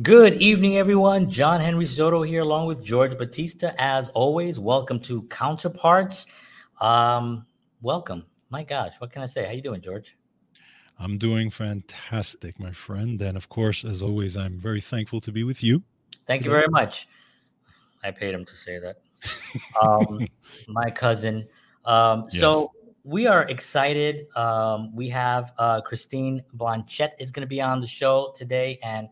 Good evening, everyone. John Henry Soto here, along with George Batista. As always, welcome to Counterparts. Um, welcome. My gosh, what can I say? How you doing, George? I'm doing fantastic, my friend. And of course, as always, I'm very thankful to be with you. Thank today. you very much. I paid him to say that. Um, my cousin. Um, yes. So we are excited. Um, we have uh, Christine Blanchette is going to be on the show today, and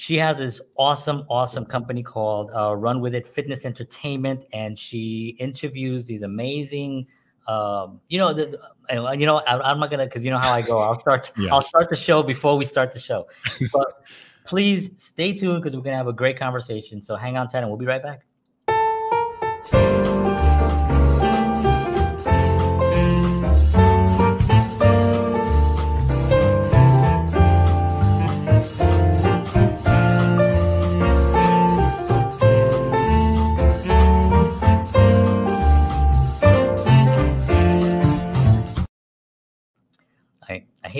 she has this awesome, awesome company called uh, Run With It Fitness Entertainment, and she interviews these amazing. Um, you know, the, the, you know, I, am not gonna because you know how I go. I'll start. yes. I'll start the show before we start the show. But please stay tuned because we're gonna have a great conversation. So hang on tight, and we'll be right back.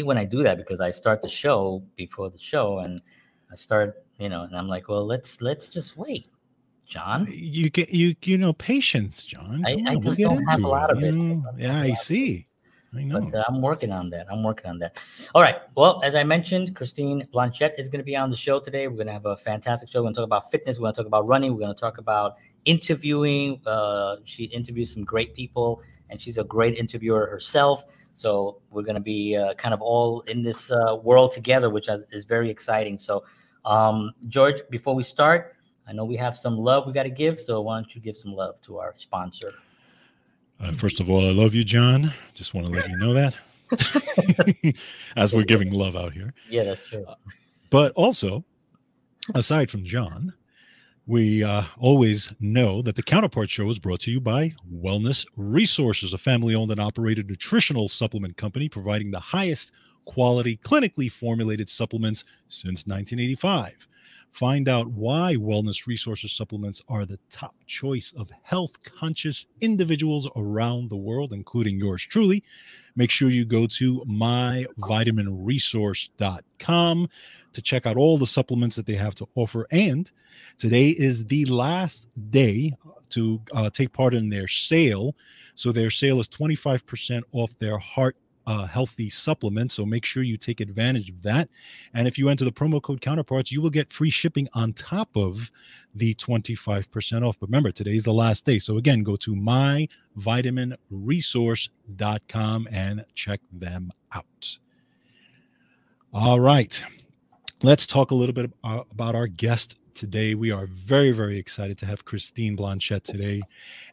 Hate when I do that because I start the show before the show and I start, you know, and I'm like, well, let's let's just wait, John. You get you you know patience, John. I, I, just we'll don't have a lot of it. yeah, I see. I know. But uh, I'm working on that. I'm working on that. All right. Well, as I mentioned, Christine Blanchette is going to be on the show today. We're going to have a fantastic show. We're going to talk about fitness. We're going to talk about running. We're going to talk about interviewing. Uh, she interviews some great people, and she's a great interviewer herself. So we're going to be uh, kind of all in this uh, world together, which is very exciting. So, um, George, before we start, I know we have some love we got to give. So why don't you give some love to our sponsor? Uh, first of all, I love you, John. Just want to let you know that. As we're giving love out here. Yeah, that's true. but also, aside from John, we uh, always know that the Counterpart Show is brought to you by Wellness Resources, a family owned and operated nutritional supplement company providing the highest quality, clinically formulated supplements since 1985. Find out why Wellness Resources supplements are the top choice of health conscious individuals around the world, including yours truly. Make sure you go to myvitaminresource.com to check out all the supplements that they have to offer. And today is the last day to uh, take part in their sale. So their sale is 25% off their heart uh, healthy supplements. So make sure you take advantage of that. And if you enter the promo code counterparts, you will get free shipping on top of the 25% off. But remember, today's the last day. So again, go to myvitaminresource.com and check them out. All right. Let's talk a little bit about our guest today. We are very, very excited to have Christine Blanchette today.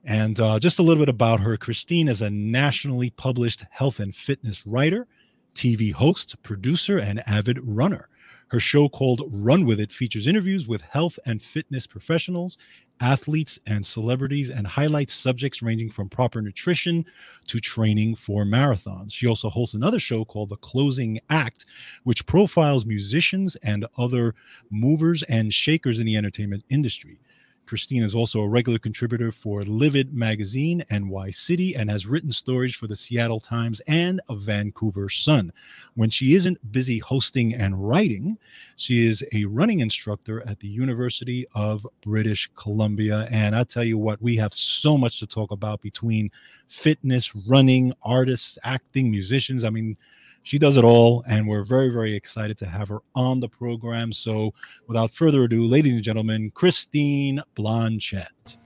And uh, just a little bit about her. Christine is a nationally published health and fitness writer, TV host, producer, and avid runner. Her show called Run With It features interviews with health and fitness professionals athletes, and celebrities, and highlights subjects ranging from proper nutrition to training for marathons. She also hosts another show called The Closing Act, which profiles musicians and other movers and shakers in the entertainment industry. Christine is also a regular contributor for Livid Magazine, NY City, and has written stories for the Seattle Times and a Vancouver Sun. When she isn't busy hosting and writing, she is a running instructor at the University of British Columbia. And I tell you what, we have so much to talk about between fitness, running, artists, acting, musicians. I mean, she does it all, and we're very, very excited to have her on the program. So, without further ado, ladies and gentlemen, Christine Blanchette.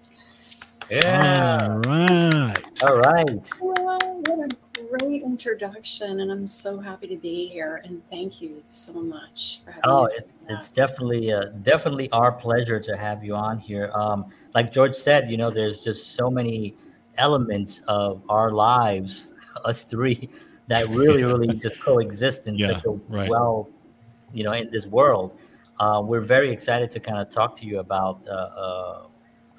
Yeah. All right. All right. Well, what a great introduction, and I'm so happy to be here. And thank you so much for having oh, me. Oh, it's definitely, uh, definitely our pleasure to have you on here. Um, like George said, you know, there's just so many elements of our lives, us three that really, really just coexist in yeah, such a right. well, you know, in this world. Uh, we're very excited to kind of talk to you about uh, uh,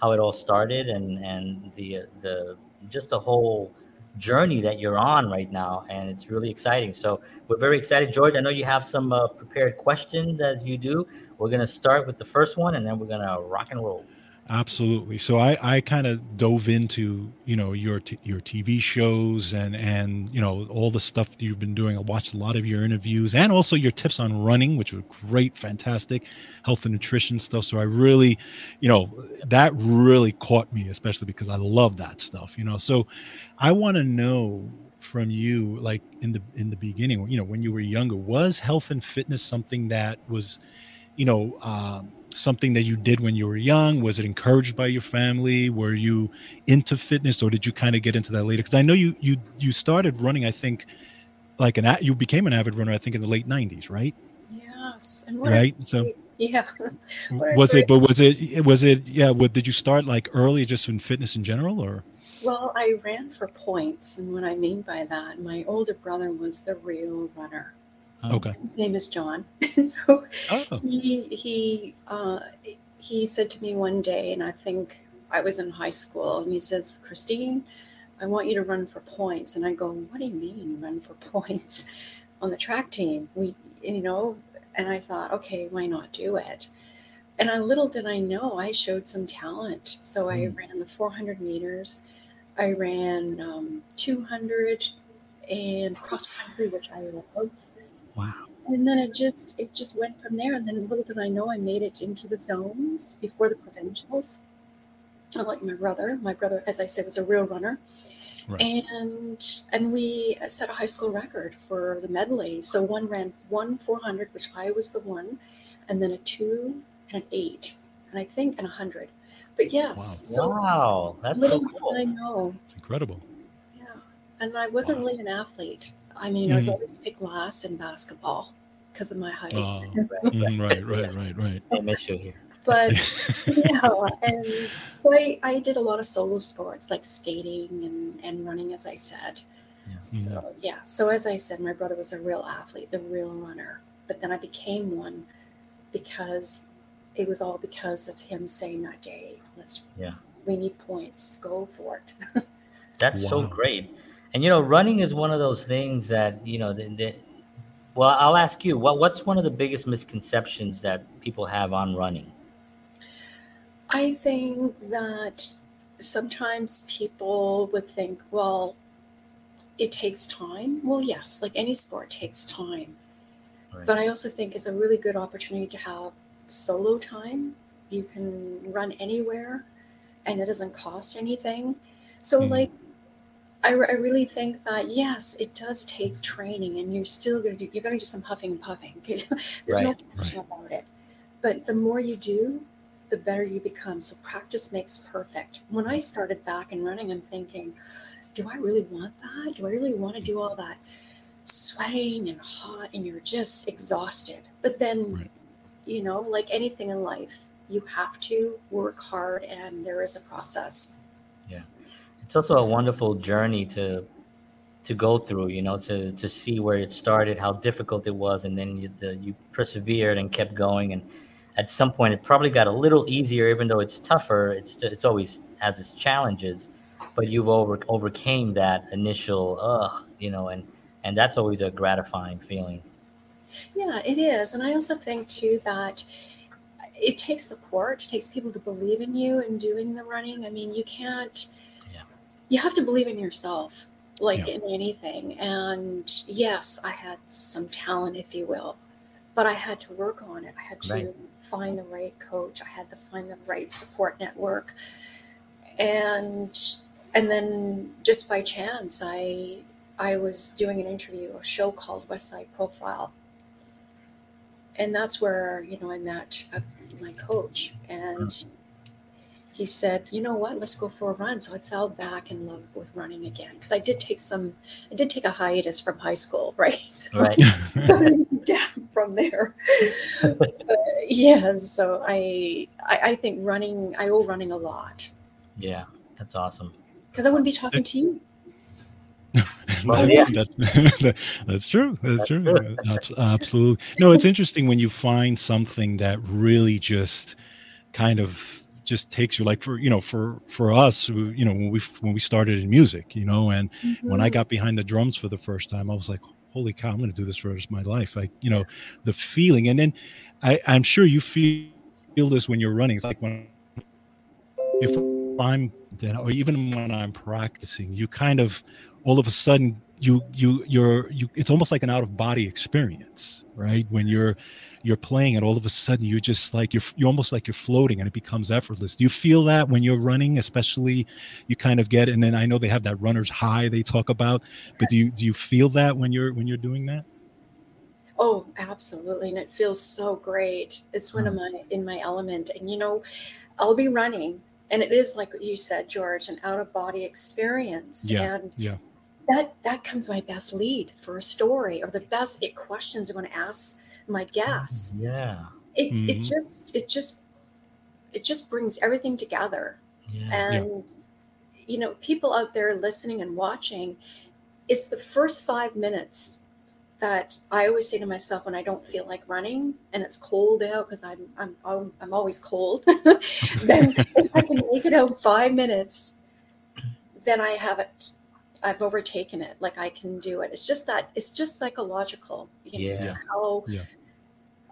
how it all started and and the the just the whole journey that you're on right now, and it's really exciting. So we're very excited, George. I know you have some uh, prepared questions as you do. We're gonna start with the first one, and then we're gonna rock and roll. Absolutely. So I, I kind of dove into you know your t- your TV shows and and you know all the stuff that you've been doing. I watched a lot of your interviews and also your tips on running, which were great, fantastic, health and nutrition stuff. So I really, you know, that really caught me, especially because I love that stuff. You know, so I want to know from you, like in the in the beginning, you know, when you were younger, was health and fitness something that was, you know. Um, something that you did when you were young? Was it encouraged by your family? Were you into fitness, or did you kind of get into that later? Because I know you you you started running. I think like an you became an avid runner. I think in the late '90s, right? Yes. right. so yeah. was it? But was it? Was it? Yeah. What did you start like early, just in fitness in general, or? Well, I ran for points, and what I mean by that, my older brother was the real runner. Um, okay. His name is John. so oh. he he uh, he said to me one day, and I think I was in high school, and he says, "Christine, I want you to run for points." And I go, "What do you mean run for points on the track team?" We, you know, and I thought, okay, why not do it? And I little did I know I showed some talent. So I mm. ran the 400 meters. I ran um, 200 and cross country, which I love. Wow. And then it just it just went from there. And then little did I know I made it into the zones before the provincials. I Like my brother, my brother, as I said, was a real runner. Right. And and we set a high school record for the medley. So one ran one 400, which I was the one, and then a two and an eight, and I think an 100. But yes, wow, so wow. that's so cool. I know. It's incredible. Yeah, and I wasn't wow. really an athlete. I mean, mm-hmm. I was mm-hmm. always picked last in basketball because of my height. Oh, mm, right, right, right, right. I miss you here. But yeah, and so I, I did a lot of solo sports like skating and, and running, as I said. Yeah. So mm-hmm. yeah, so as I said, my brother was a real athlete, the real runner. But then I became one because it was all because of him saying that day, let's yeah, we need points, go for it. That's wow. so great. And you know, running is one of those things that you know. The, the, well, I'll ask you. What what's one of the biggest misconceptions that people have on running? I think that sometimes people would think, well, it takes time. Well, yes, like any sport takes time. Right. But I also think it's a really good opportunity to have solo time. You can run anywhere and it doesn't cost anything. So, mm. like, I, I really think that yes, it does take training, and you're still going to do. You're going to do some huffing and puffing. There's right, no question right. about it. But the more you do, the better you become. So practice makes perfect. When I started back in running, I'm thinking, do I really want that? Do I really want to do all that sweating and hot, and you're just exhausted? But then, right. you know, like anything in life, you have to work hard, and there is a process it's also a wonderful journey to to go through you know to to see where it started how difficult it was and then you, the, you persevered and kept going. And at some point it probably got a little easier even though it's tougher. It's it's always has its challenges but you've over overcame that initial uh you know and and that's always a gratifying feeling. Yeah it is. And i also think too that it takes support. It takes people to believe in you and doing the running. I mean you can't you have to believe in yourself like yeah. in anything. And yes i had some talent if you will but i had to work on it. I had to right. find the right coach. I had to find the right support network. And and then just by chance i i was doing an interview a show called west side profile. And that's where you know i met uh, my coach. And mm he said, "You know what? Let's go for a run." So I fell back in love with running again because I did take some. I did take a hiatus from high school, right? Right. so there's a gap from there. yeah. So I, I, I think running. I owe running a lot. Yeah, that's awesome. Because I wouldn't be talking to you. well, oh, yeah. that, that's true. That's, that's true. true. Absolutely. No, it's interesting when you find something that really just kind of just takes you like for you know for for us you know when we when we started in music you know and mm-hmm. when i mm-hmm. got behind the drums for the first time i was like holy cow i'm going to do this for the rest of my life like you know the feeling and then i i'm sure you feel feel this when you're running it's like when if i'm or even when i'm practicing you kind of all of a sudden you you you're you it's almost like an out of body experience right when you're you're playing it all of a sudden you're just like you're you're almost like you're floating and it becomes effortless. Do you feel that when you're running especially you kind of get and then i know they have that runner's high they talk about but do you do you feel that when you're when you're doing that? Oh absolutely and it feels so great. It's when i'm mm. in my element and you know i'll be running and it is like you said george an out of body experience yeah and yeah. that that comes my best lead for a story or the best questions i'm going to ask my gas. yeah it, mm-hmm. it just it just it just brings everything together yeah. and yeah. you know people out there listening and watching it's the first five minutes that I always say to myself when I don't feel like running and it's cold out because I'm, I'm I'm always cold. then if I can make it out five minutes, then I have it I've overtaken it. Like I can do it. It's just that it's just psychological. You know, yeah. How yeah.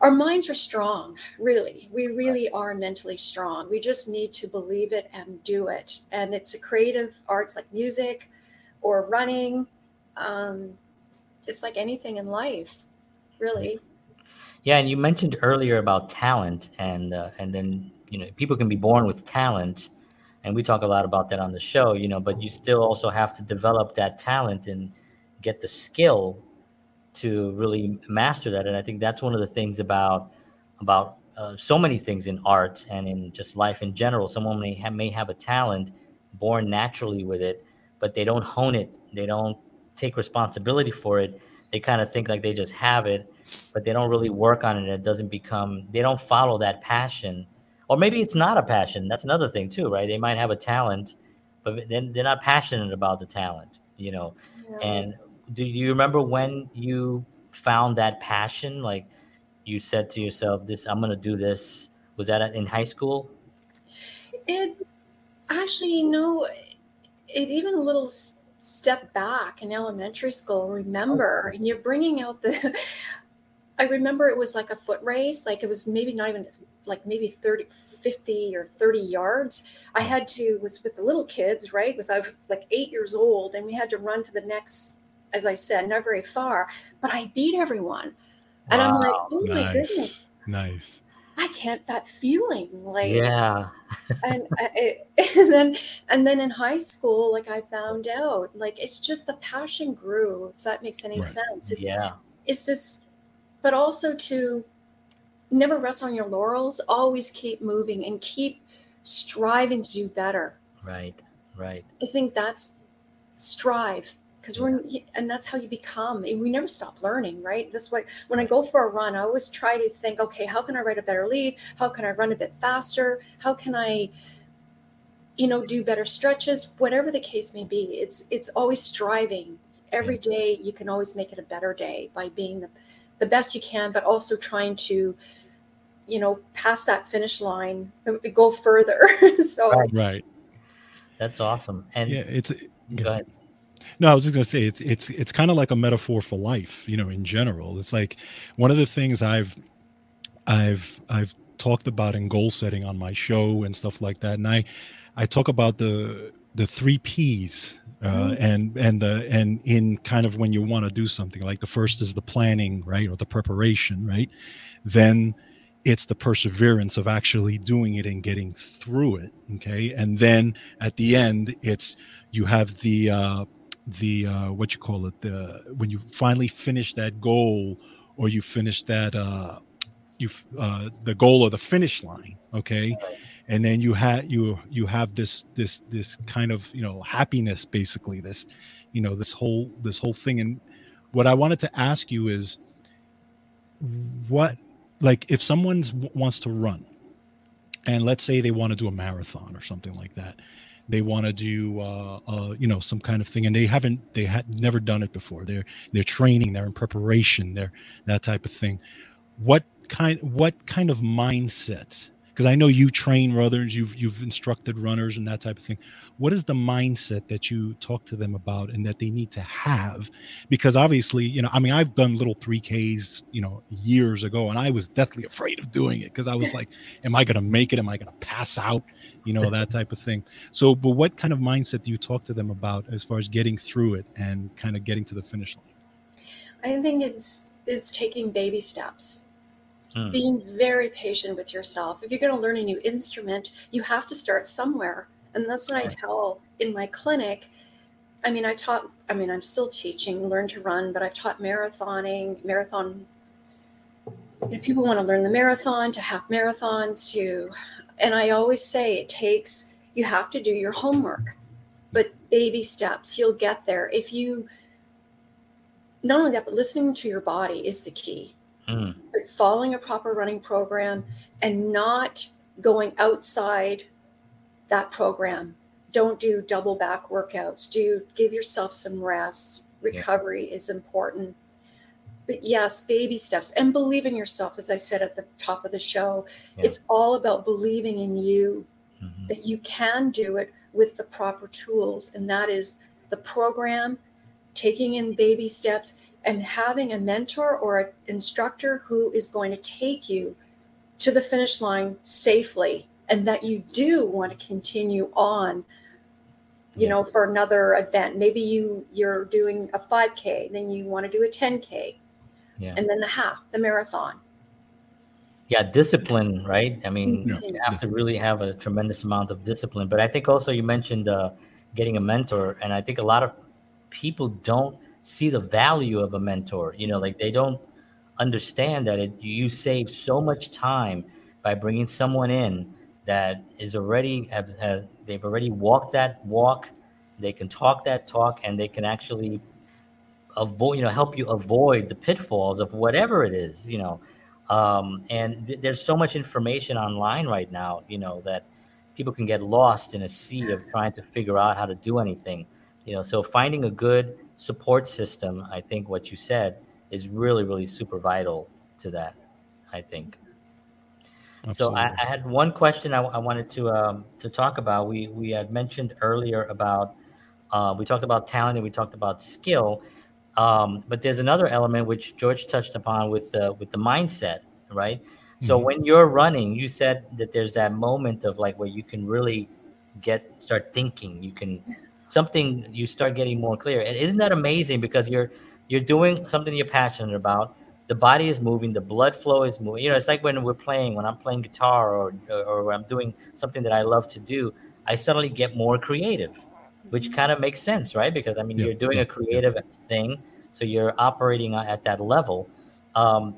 Our minds are strong. Really, we really are mentally strong. We just need to believe it and do it. And it's a creative arts like music or running. Um, it's like anything in life, really. Yeah, and you mentioned earlier about talent, and uh, and then you know people can be born with talent and we talk a lot about that on the show you know but you still also have to develop that talent and get the skill to really master that and i think that's one of the things about about uh, so many things in art and in just life in general someone may have, may have a talent born naturally with it but they don't hone it they don't take responsibility for it they kind of think like they just have it but they don't really work on it it doesn't become they don't follow that passion or maybe it's not a passion. That's another thing too, right? They might have a talent, but then they're not passionate about the talent, you know. Yes. And do you remember when you found that passion? Like you said to yourself, "This, I'm going to do this." Was that in high school? It actually, you know, it even a little step back in elementary school. Remember, and you're bringing out the. I remember it was like a foot race, like it was maybe not even like maybe 30 50 or 30 yards i had to was with the little kids right was i was like eight years old and we had to run to the next as i said not very far but i beat everyone and i'm like oh nice. my goodness nice i can't that feeling like yeah and, I, and then and then in high school like i found out like it's just the passion grew if that makes any right. sense it's, yeah it's just but also to never rest on your laurels. Always keep moving and keep striving to do better. Right, right. I think that's strive because we're and that's how you become we never stop learning right this way when i go for a run i always try to think okay how can i write a better lead how can i run a bit faster how can i you know do better stretches whatever the case may be it's it's always striving every day you can always make it a better day by being the, the best you can but also trying to you know, pass that finish line, uh, go further. so right. right. That's awesome. And yeah, it's go ahead. No, I was just gonna say it's it's it's kind of like a metaphor for life, you know, in general. It's like one of the things I've I've I've talked about in goal setting on my show and stuff like that. And I I talk about the the three P's uh, mm-hmm. and and the and in kind of when you want to do something like the first is the planning right or the preparation right then it's the perseverance of actually doing it and getting through it okay and then at the end it's you have the uh the uh what you call it the when you finally finish that goal or you finish that uh you uh the goal or the finish line okay? And then you have you you have this this this kind of you know happiness basically this you know this whole this whole thing. And what i wanted to ask you is what like if someone wants to run and let's say they want to do a marathon or something like that they want to do uh, uh, you know some kind of thing and they haven't they had never done it before. They're they're training they're in preparation they're that type of thing. What kind what kind of mindset because I know you train runners, you've you've instructed runners and that type of thing. What is the mindset that you talk to them about and that they need to have? Because obviously, you know, I mean, I've done little 3Ks, you know, years ago, and I was deathly afraid of doing it because I was like, am I gonna make it? Am I gonna pass out? You know, that type of thing. So, but what kind of mindset do you talk to them about as far as getting through it and kind of getting to the finish line? I think it's it's taking baby steps Mm. Being very patient with yourself. If you're going to learn a new instrument, you have to start somewhere. And that's what I tell in my clinic. I mean, I taught, I mean, I'm still teaching Learn to Run, but I've taught marathoning, marathon. If people want to learn the marathon, to half marathons, to, and I always say it takes, you have to do your homework, but baby steps, you'll get there. If you, not only that, but listening to your body is the key mm. but following a proper running program and not going outside that program. Don't do double back workouts. Do give yourself some rest. Recovery yeah. is important. But yes, baby steps and believe in yourself, as I said at the top of the show. Yeah. It's all about believing in you mm-hmm. that you can do it with the proper tools. And that is the program, taking in baby steps, and having a mentor or an instructor who is going to take you to the finish line safely and that you do want to continue on you know for another event. Maybe you you're doing a 5k then you want to do a 10k yeah. and then the half the marathon. Yeah discipline right? I mean yeah. you have to really have a tremendous amount of discipline. But i think also you mentioned uh, getting a mentor and i think a lot of people don't see the value of a mentor. You know, like they don't understand that it, you save so much time by bringing someone in that is already have, have they've already walked that walk, they can talk that talk, and they can actually avoid you know help you avoid the pitfalls of whatever it is you know um, and th- there's so much information online right now you know that people can get lost in a sea yes. of trying to figure out how to do anything you know so finding a good support system, I think what you said is really, really super vital to that. I think. Absolutely. So I, I, had one question I, I wanted to um, to talk about. We we had mentioned earlier about uh, we talked about talent and we talked about skill, um, but there's another element which George touched upon with the with the mindset, right? So mm-hmm. when you're running, you said that there's that moment of like where you can really get start thinking. You can something you start getting more clear. And isn't that amazing? Because you're you're doing something you're passionate about. The body is moving, the blood flow is moving. You know, it's like when we're playing, when I'm playing guitar or or I'm doing something that I love to do, I suddenly get more creative, which kind of makes sense, right? Because I mean, yeah. you're doing a creative thing, so you're operating at that level. Um,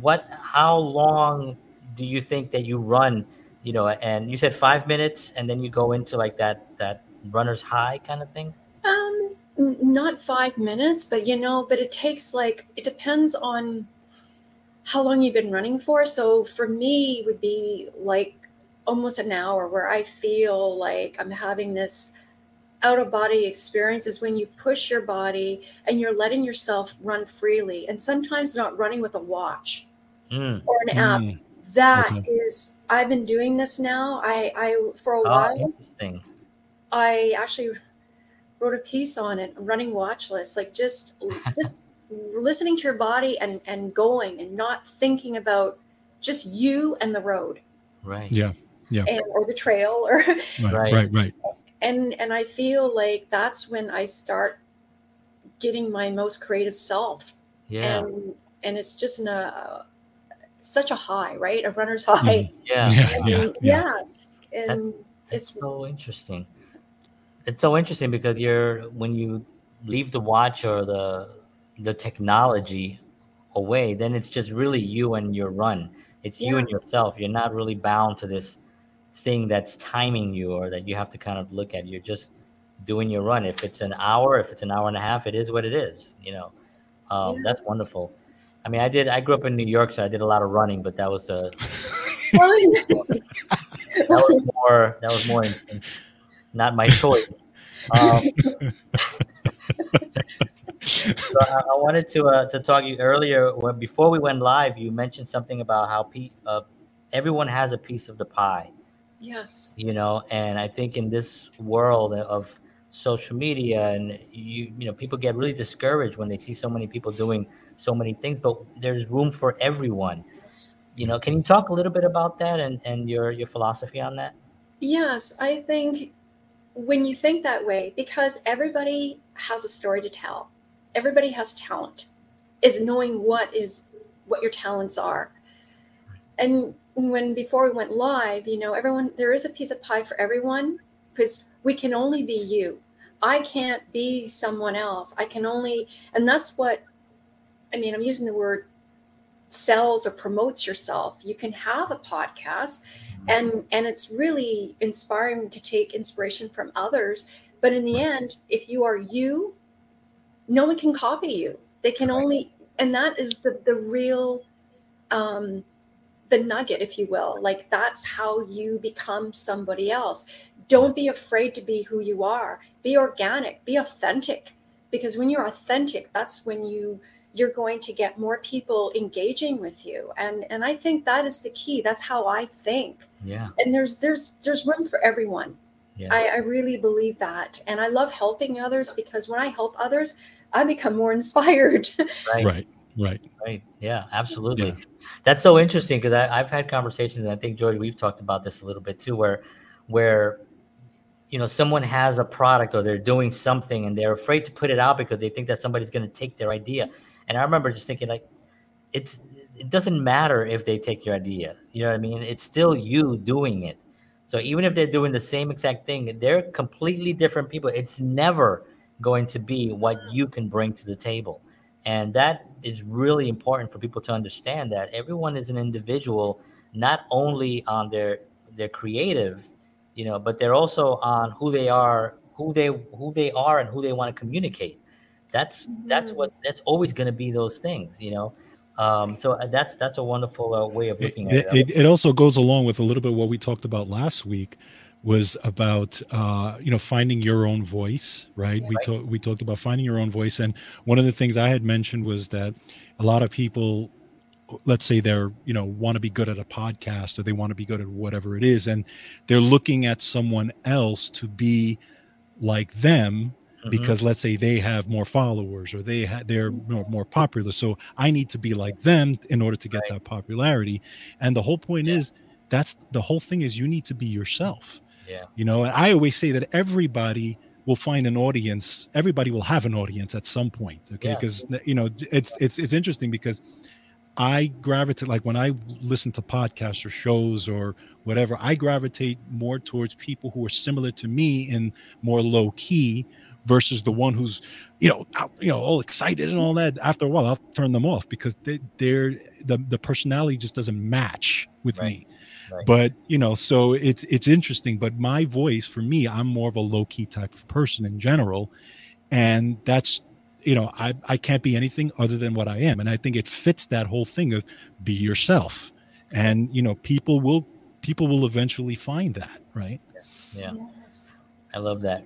what? How long do you think that you run? You know, and you said five minutes, and then you go into like that that runner's high kind of thing? Um, not five minutes, but you know, but it takes like it depends on how long you've been running for. So for me, it would be like almost an hour where I feel like I'm having this out of body experience is when you push your body and you're letting yourself run freely and sometimes not running with a watch mm. or an app. Mm. That okay. is, I've been doing this now. I, I for a oh, while. I actually wrote a piece on it, running watch list, like just just listening to your body and and going and not thinking about just you and the road. Right. Yeah. Yeah. And, or the trail or right, right, right. And and I feel like that's when I start getting my most creative self. Yeah. And and it's just in a such a high, right? A runner's high. Mm. Yeah. Yeah. yeah, yeah. Yes. And that, it's so interesting it's so interesting because you're when you leave the watch or the the technology away, then it's just really you and your run. It's yes. you and yourself. You're not really bound to this thing that's timing you or that you have to kind of look at. You're just doing your run. If it's an hour, if it's an hour and a half, it is what it is. You know, um, yes. that's wonderful. I mean, I did. I grew up in New York, so I did a lot of running, but that was a that was more. That was more. In, in, not my choice. Um, so I, I, wanted to uh, to talk to you earlier when, before we went live. You mentioned something about how pe- uh, everyone has a piece of the pie. Yes. You know, and I think in this world of social media and you you know people get really discouraged when they see so many people doing so many things but there's room for everyone Yes. you know can you talk a little bit about that and and your your philosophy on that Yes, I think when you think that way, because everybody has a story to tell, everybody has talent, is knowing what is what your talents are. And when before we went live, you know, everyone there is a piece of pie for everyone because we can only be you. I can't be someone else. I can only, and that's what I mean. I'm using the word sells or promotes yourself. You can have a podcast. And and it's really inspiring to take inspiration from others. But in the end if you are you no one can copy you. They can only and that is the the real um the nugget if you will. Like that's how you become somebody else. Don't be afraid to be who you are. Be organic. Be authentic. Because when you're authentic that's when you you're going to get more people engaging with you. And and i think that is the key. That's how i think. Yeah. And there's there's there's room for everyone. Yeah. I, I really believe that. And i love helping others because when i help others i become more inspired. Right. Right. Right. right. Yeah absolutely. Yeah. that's so interesting because i've had conversations and i think george we've talked about this a little bit too where where you know someone has a product or they're doing something and they're afraid to put it out because they think that somebody's going to take their idea and i remember just thinking like it's it doesn't matter if they take your idea. You know what i mean? It's still you doing it. So even if they're doing the same exact thing they're completely different people. It's never going to be what you can bring to the table. And that is really important for people to understand that everyone is an individual not only on their their creative you know but they're also on who they are who they who they are and who they want to communicate that's that's what that's always going to be those things you know? Um so uh, that's that's a wonderful uh, way of It, looking at it, it, it also goes along with a little bit what we talked about last week was about uh, you know finding your own voice right? We talked we talked about finding your own voice and one of the things i had mentioned was that a lot of people let's say they're you know want to be good at a podcast or they want to be good at whatever it is and they're looking at someone else to be like them Mhm. because let's say they have more followers or they ha- they're more, more popular so i need to be like them in order to get Right. that popularity and the whole point Yeah. is that's the whole thing is you need to be yourself yeah you know and i always say that everybody will find an audience everybody will have an audience at some point okay Yeah. because you know it's it's it's interesting because i gravitate like when i listen to podcasts or shows or whatever i gravitate more towards people who are similar to me in more low key versus the one who's you know out, you know all excited and all that after a while i'll turn them off because they, they're the the personality just doesn't match with Right. me. Right. but you know so it's it's interesting but my voice for me i'm more of a low-key type of person in general and that's you know i i can't be anything other than what i am and i think it fits that whole thing of be yourself. And you know people will people will eventually find that right? Yeah. Yes i love that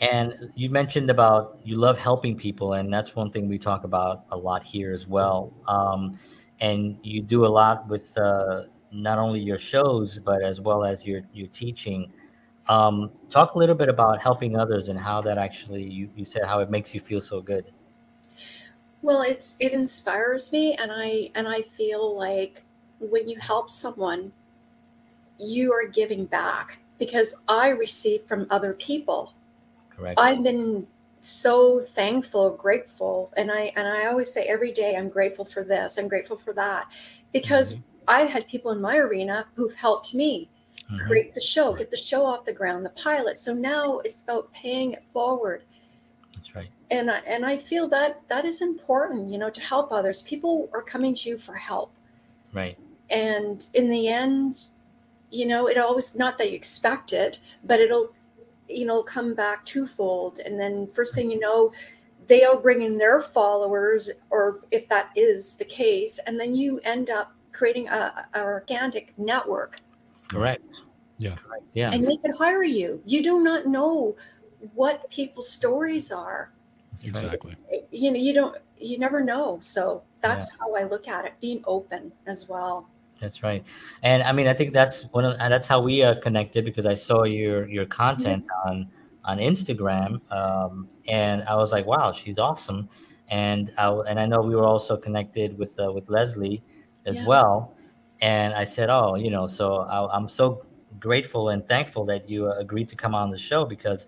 And you mentioned about you love helping people, and that's one thing we talk about a lot here as well. Um, and you do a lot with uh, not only your shows, but as well as your your teaching. Um, talk a little bit about helping others and how that actually you, you said how it makes you feel so good. well it's it inspires me and i and i feel like when you help someone you are giving back because i receive from other people Correct. I've been so thankful, grateful, and I and I always say every day I'm grateful for this, I'm grateful for that, because I've had people in my arena who've helped me Mhm. create the show, get the show off the ground, the pilot. So now it's about paying it forward, That's right. and I, and I feel that that is important, you know, to help others. People are coming to you for help, Right. and in the end, you know, it always not that you expect it, but it'll you know come back twofold and then first thing you know they'll bring in their followers or if that is the case and then you end up creating a, a organic network Correct. Yeah. Correct. Yeah. and they can hire you you do not know what people's stories are exactly you know you don't you never know so that's how i look at it being open as well That's right, and I mean, I think that's one of that's how we uh, connected because I saw your your content yes. on on Instagram, um, and I was like, wow, she's awesome, and I and I know we were also connected with uh, with Leslie as yes. well, and I said, oh, you know, so I, I'm so grateful and thankful that you uh, agreed to come on the show because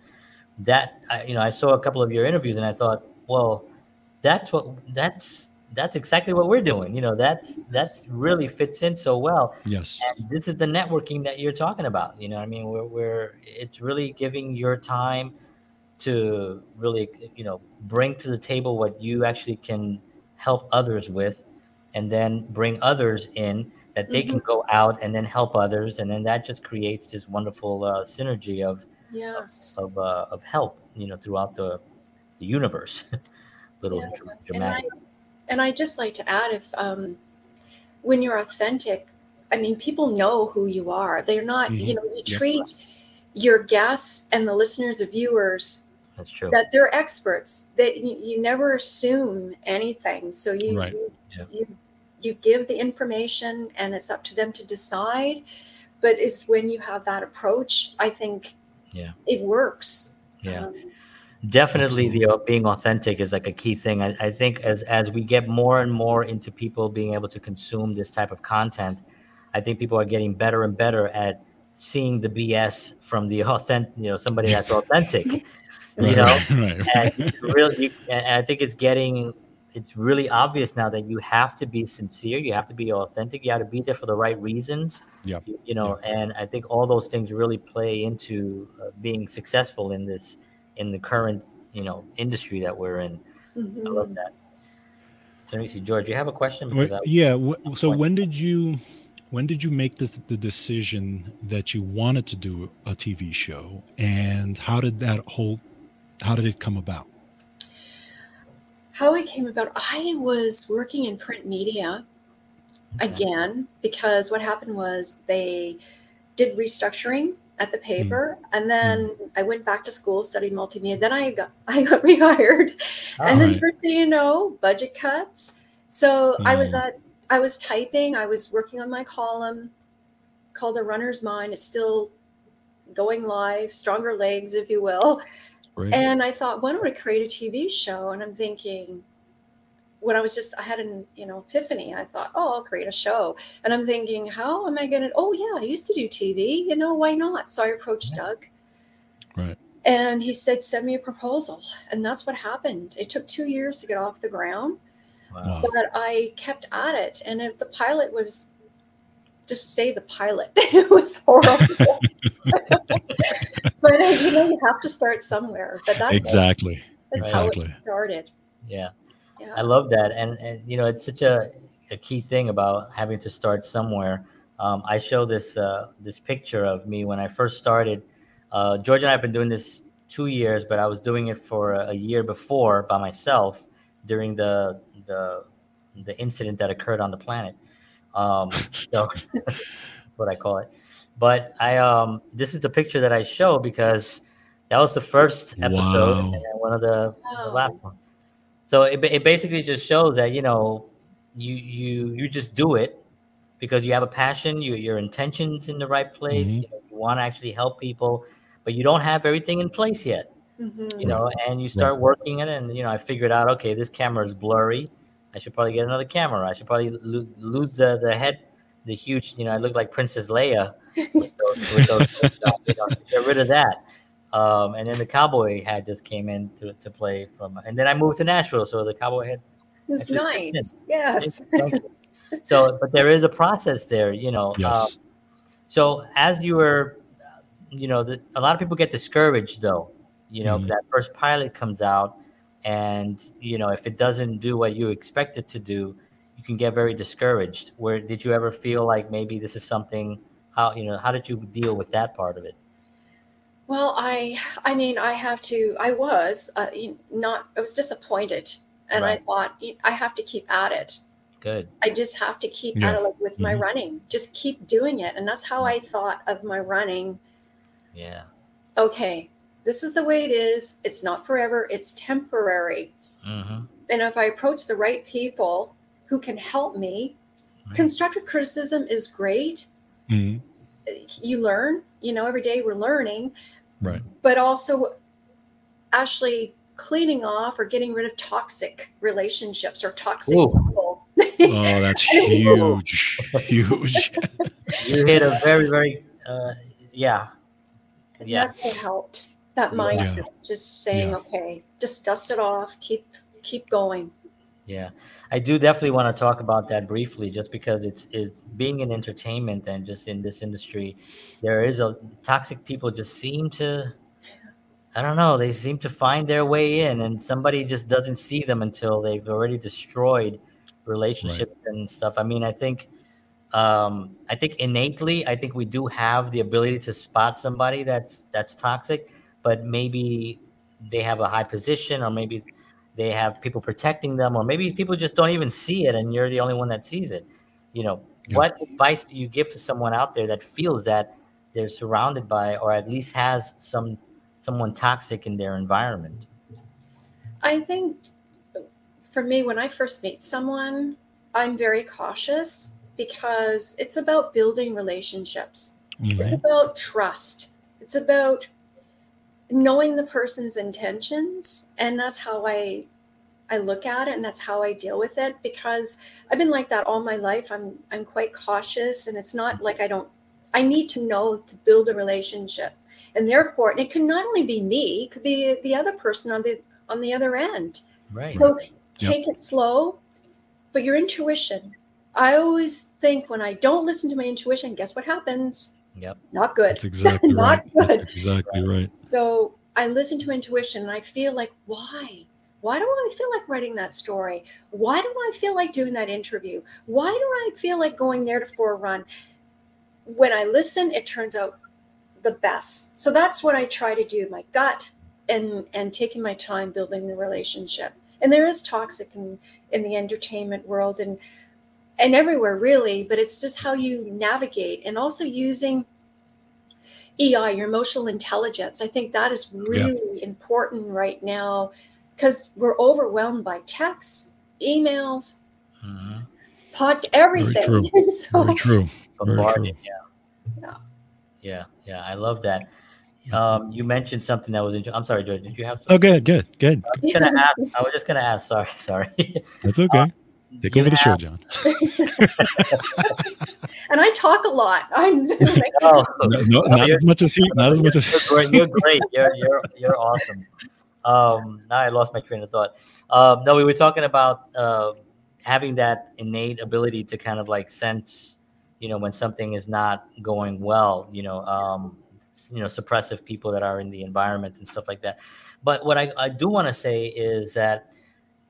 that I, you know I saw a couple of your interviews and I thought, well, that's what that's that's exactly what we're doing. You know, that's that's really fits in so well. Yes. And this is the networking that you're talking about. You know, I mean, we're, we're it's really giving your time to really you know bring to the table what you actually can help others with, and then bring others in that they mm-hmm. can go out and then help others, and then that just creates this wonderful uh, synergy of yes of uh, of help. You know, throughout the the universe. Little yeah. dramatic. And I, just like to add, if um, when you're authentic, I mean, people know who you are. They're not, mm-hmm. you know, you treat yeah. your guests and the listeners, the viewers, that's true. That they're experts. That you, you never assume anything. So you, right. you, yeah. you you give the information, and it's up to them to decide. But it's when you have that approach, I think, yeah, it works. Yeah. Um, definitely the uh, being authentic is like a key thing I, I, think as as we get more and more into people being able to consume this type of content i think people are getting better and better at seeing the bs from the authentic you know somebody that's authentic you know right, right. and really and i think it's getting it's really obvious now that you have to be sincere you have to be authentic you have to be there for the right reasons yeah you, you know yeah. and i think all those things really play into uh, being successful in this in the current you know industry that we're in. Mm-hmm. I love mm-hmm. that. So let see, George. You have a question? Wait, yeah. W- so when did you when did you make the, the decision that you wanted to do a TV show, and how did that whole how did it come about? How it came about, I was working in print media okay. again because what happened was they did restructuring at the hmm. paper and then mm. i went back to school studied multimedia then i got i got rehired All and then right. first thing you know budget cuts so mm. i was hmm. at i was typing i was working on my column called a runner's mind it's still going live stronger legs if you will right. and i thought why don't i create a tv show and i'm thinking when I was just, I had an, you know, epiphany. I thought, oh, I'll create a show. And I'm thinking, how am I going to, oh, yeah, I used to do TV, you know, why not? So I approached yeah. Doug. Right. And he said, send me a proposal. And that's what happened. It took two years to get off the ground. Wow. But I kept at it. And if the pilot was, just say the pilot, it was horrible. but, you know, you have to start somewhere. But that's exactly. It. That's exactly. how it started. Yeah. Yeah. I love that, and and you know it's such a, a key thing about having to start somewhere. Um, I show this uh, this picture of me when I first started. Uh, George and I have been doing this two years, but I was doing it for a, a year before by myself during the the the incident that occurred on the planet. Um, so that's what I call it. But I um, this is the picture that I show because that was the first episode wow. and one of the, the last one. So it, it basically just shows that you know you you you just do it because you have a passion, you your intentions in the right place. Mm-hmm. You, know, you want to actually help people, but you don't have everything in place yet. Mm-hmm. You know, and you start working it, and you know, I figured out, okay, this camera is blurry. I should probably get another camera. I should probably lo- lose the the head, the huge. You know, I look like Princess Leia. with those, with those, you know, get rid of that. Um, and then the cowboy hat just came in to, to play from, and then I moved to Nashville, so the cowboy hat. It's nice. Yes. so, but there is a process there, you know. Yes. Um, so as you were, you know, the, a lot of people get discouraged though. You know, mm-hmm. that first pilot comes out, and you know, if it doesn't do what you expect it to do, you can get very discouraged. Where did you ever feel like maybe this is something? How you know? How did you deal with that part of it? Well, I, I mean, I have to. I was uh, not. I was disappointed, and right. I thought I have to keep at it. Good. I just have to keep yeah. at it, like with mm-hmm. my running. Just keep doing it, and that's how I thought of my running. Yeah. Okay, this is the way it is. It's not forever. It's temporary. Mm-hmm. And if I approach the right people who can help me, right. constructive criticism is great. Mm-hmm. You learn, you know, every day we're learning. Right. But also actually cleaning off or getting rid of toxic relationships or toxic Ooh. people. oh, that's huge. huge. you hit a very, very, uh, yeah. Yeah. That's what helped. That mindset, yeah. just saying, yeah. okay, just dust it off, keep keep going. Yeah, I do definitely want to talk about that briefly, just because it's it's being in entertainment and just in this industry, there is a toxic people just seem to, I don't know, they seem to find their way in, and somebody just doesn't see them until they've already destroyed relationships right. and stuff. I mean, I think, um, I think innately, I think we do have the ability to spot somebody that's that's toxic, but maybe they have a high position, or maybe they have people protecting them, or maybe people just don't even see it, and you're the only one that sees it. You know, yeah. what advice do you give to someone out there that feels that they're surrounded by, or at least has some someone toxic in their environment? I think for me, when I first meet someone, I'm very cautious because it's about building relationships. Mm-hmm. It's about trust. It's about knowing the person's intentions and that's how i i look at it and that's how i deal with it because i've been like that all my life. I'm i'm quite cautious and it's not like i don't i need to know to build a relationship. And therefore and it can not only be me it could be the other person on the on the other end. Right. So take yep. it slow but your intuition. I always think when i don't listen to my intuition guess what happens Yep. Not good. That's exactly Not right. good. That's exactly right. So I listen to intuition and I feel like, why? Why do I feel like writing that story? Why do I feel like doing that interview? Why do I feel like going there to for a run? When I listen, it turns out the best. So that's what I try to do, my gut and and taking my time building the relationship. And there is toxic in, in the entertainment world and and everywhere really, but it's just how you navigate and also using EI, your emotional intelligence. I think that is really yeah. important right now because we're overwhelmed by texts, emails, mm-hmm. pod, everything. Very true. so, Very true. Very true. Yeah. yeah. Yeah. Yeah. I love that. Um, you mentioned something that was interesting. I'm sorry, George. Did you have? Something? Oh, good, good, good. I was, gonna ask, I was just gonna ask. Sorry, sorry. That's okay. Um, Take over the show, John. and I talk a lot. I'm no, no, no not as much as he. Not as much as you're great. You're great. You're you're you're awesome. Um, now I lost my train of thought. Um, no, we were talking about uh, having that innate ability to kind of like sense, you know, when something is not going well. You know, um, you know, suppressive people that are in the environment and stuff like that. But what I, I do want to say is that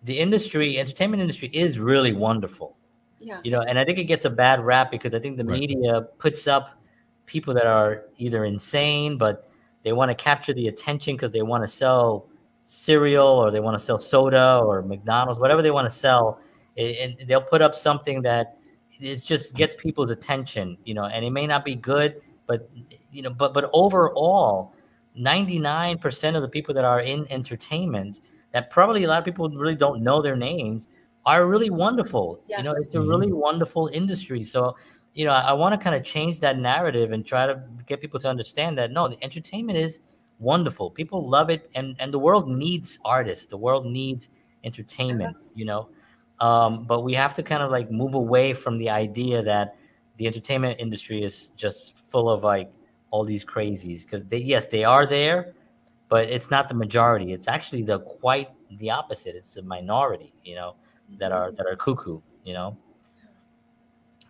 the industry, entertainment industry, is really wonderful. Yes. You know, and I think it gets a bad rap because I think the right. media puts up people that are either insane, but they want to capture the attention because they want to sell cereal or they want to sell soda or McDonald's, whatever they want to sell, and they'll put up something that it just gets people's attention. You know, and it may not be good, but you know, but but overall, ninety nine percent of the people that are in entertainment that probably a lot of people really don't know their names are really wonderful. Yes. You know, it's a really wonderful industry. So, you know, I, I want to kind of change that narrative and try to get people to understand that no, the entertainment is wonderful. People love it, and and the world needs artists. The world needs entertainment. Yes. You know, um, but we have to kind of like move away from the idea that the entertainment industry is just full of like all these crazies because they yes they are there but it's not the majority. It's actually the quite the opposite. It's the minority, you know, that are that are cuckoo. You know,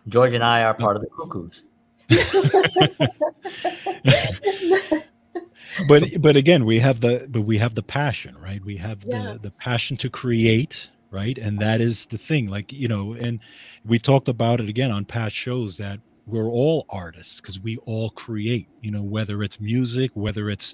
George and I are part of the cuckoos. but but again, we have the but we have the passion, right? We have yes. the the passion to create, right? And that is the thing. Like you know, and we talked about it again on past shows that we're all artists because we all create. You know, whether it's music, whether it's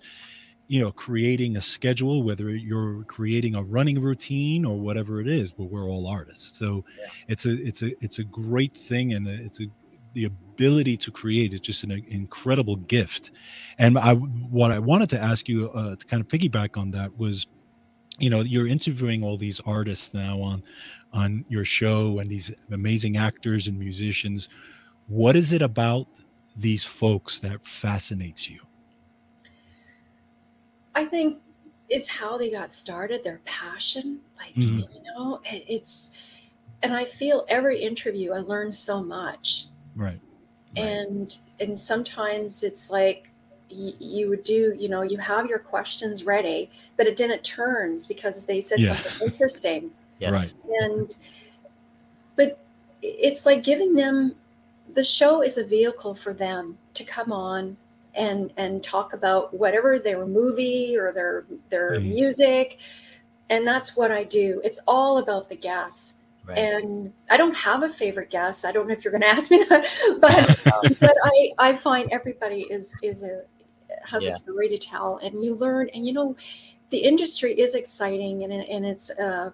you know creating a schedule whether you're creating a running routine or whatever it is but we're all artists. So yeah. it's a it's a it's a great thing and it's a the ability to create is just an incredible gift. And i what i wanted to ask you uh, to kind of piggyback on that was you know you're interviewing all these artists now on on your show and these amazing actors and musicians. What is it about these folks that fascinates you i think it's how they got started their passion like mm-hmm. you know it's and i feel every interview i learn so much right, right. and and sometimes it's like you, would do, you know, you have your questions ready, but it didn't turns because they said yeah. something interesting. Yes. Right. And, but it's like giving them, the show is a vehicle for them to come on and and talk about whatever their movie or their their mm. music and that's what i do it's all about the guests right. and i don't have a favorite guest i don't know if you're going to ask me that but but i i find everybody is is a has yeah. a story to tell and you learn and you know the industry is exciting and, and it's uh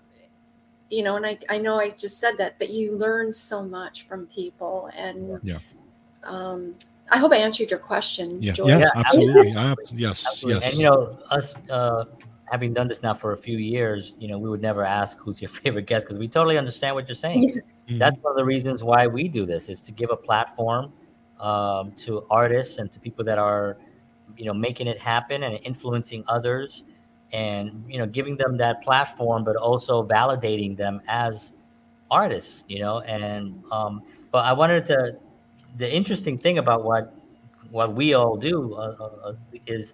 you know and I, I know i just said that but you learn so much from people and yeah um i hope i answered your question yeah, yeah, absolutely. yes absolutely. yes. And you know us uh having done this now for a few years you know we would never ask who's your favorite guest because we totally understand what you're saying. Mm-hmm. that's one of the reasons why we do this is to give a platform um, to artists and to people that are you know making it happen and influencing others and you know giving them that platform but also validating them as artists you know and um but i wanted to the interesting thing about what what we all do uh, uh, uh is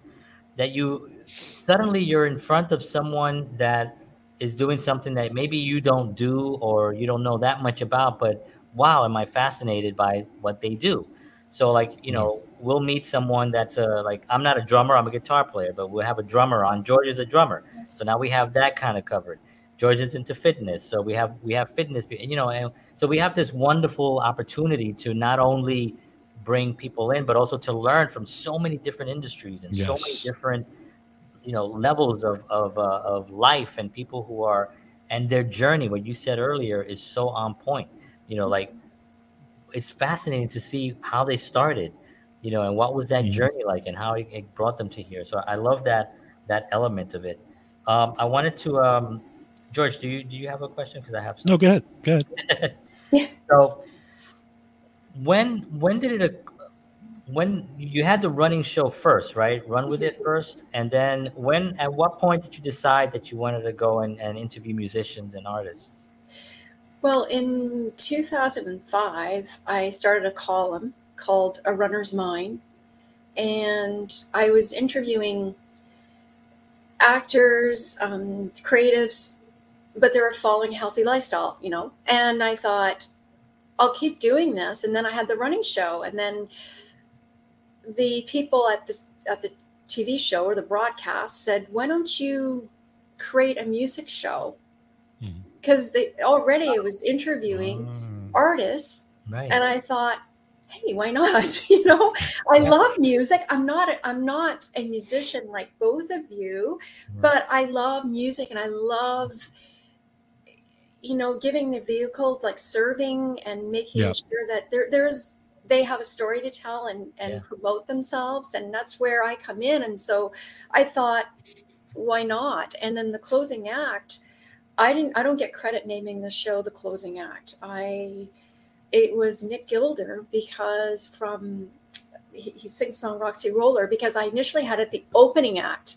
that you suddenly you're in front of someone that is doing something that maybe you don't do or you don't know that much about but wow am i fascinated by what they do so like you know we'll meet someone that's a like I'm not a drummer, I'm a guitar player, but we'll have a drummer on. George is a drummer, yes. so now we have that kind of covered. George is into fitness, so we have we have fitness, you know, and so we have this wonderful opportunity to not only bring people in, but also to learn from so many different industries and yes. so many different you know levels of of uh, of life and people who are and their journey. What you said earlier is so on point. You know, like it's fascinating to see how they started you know, and what was that mm-hmm. journey like, and how it, it, brought them to here. So I love that that element of it. Um, I wanted to, um, George, do you do you have a question? Because I have. Some. No, go ahead. Go ahead. so when when did it? When you had the running show first, right? Run with yes. it first, and then when? At what point did you decide that you wanted to go and, and interview musicians and artists? Well, in 2005, I started a column called A Runner's Mind. And I was interviewing actors, um, creatives, but they were following a healthy lifestyle, you know. And I thought, I'll keep doing this. And then I had the running show, and then the people at the at the TV show or the broadcast said, "Why don't you create a music show?" Because mm-hmm. they already it was interviewing oh. artists, right. and I thought, hey why not you know i yeah. love music i'm not a, i'm not a musician like both of you right. but i love music and i love you know giving the vehicle like serving and making yeah. sure that there there's they have a story to tell and and yeah. promote themselves and that's where i come in and so i thought why not and then the closing act i didn't i don't get credit naming the show the closing act i it was Nick Gilder because from he, he sings song Roxy Roller because I initially had it the opening act.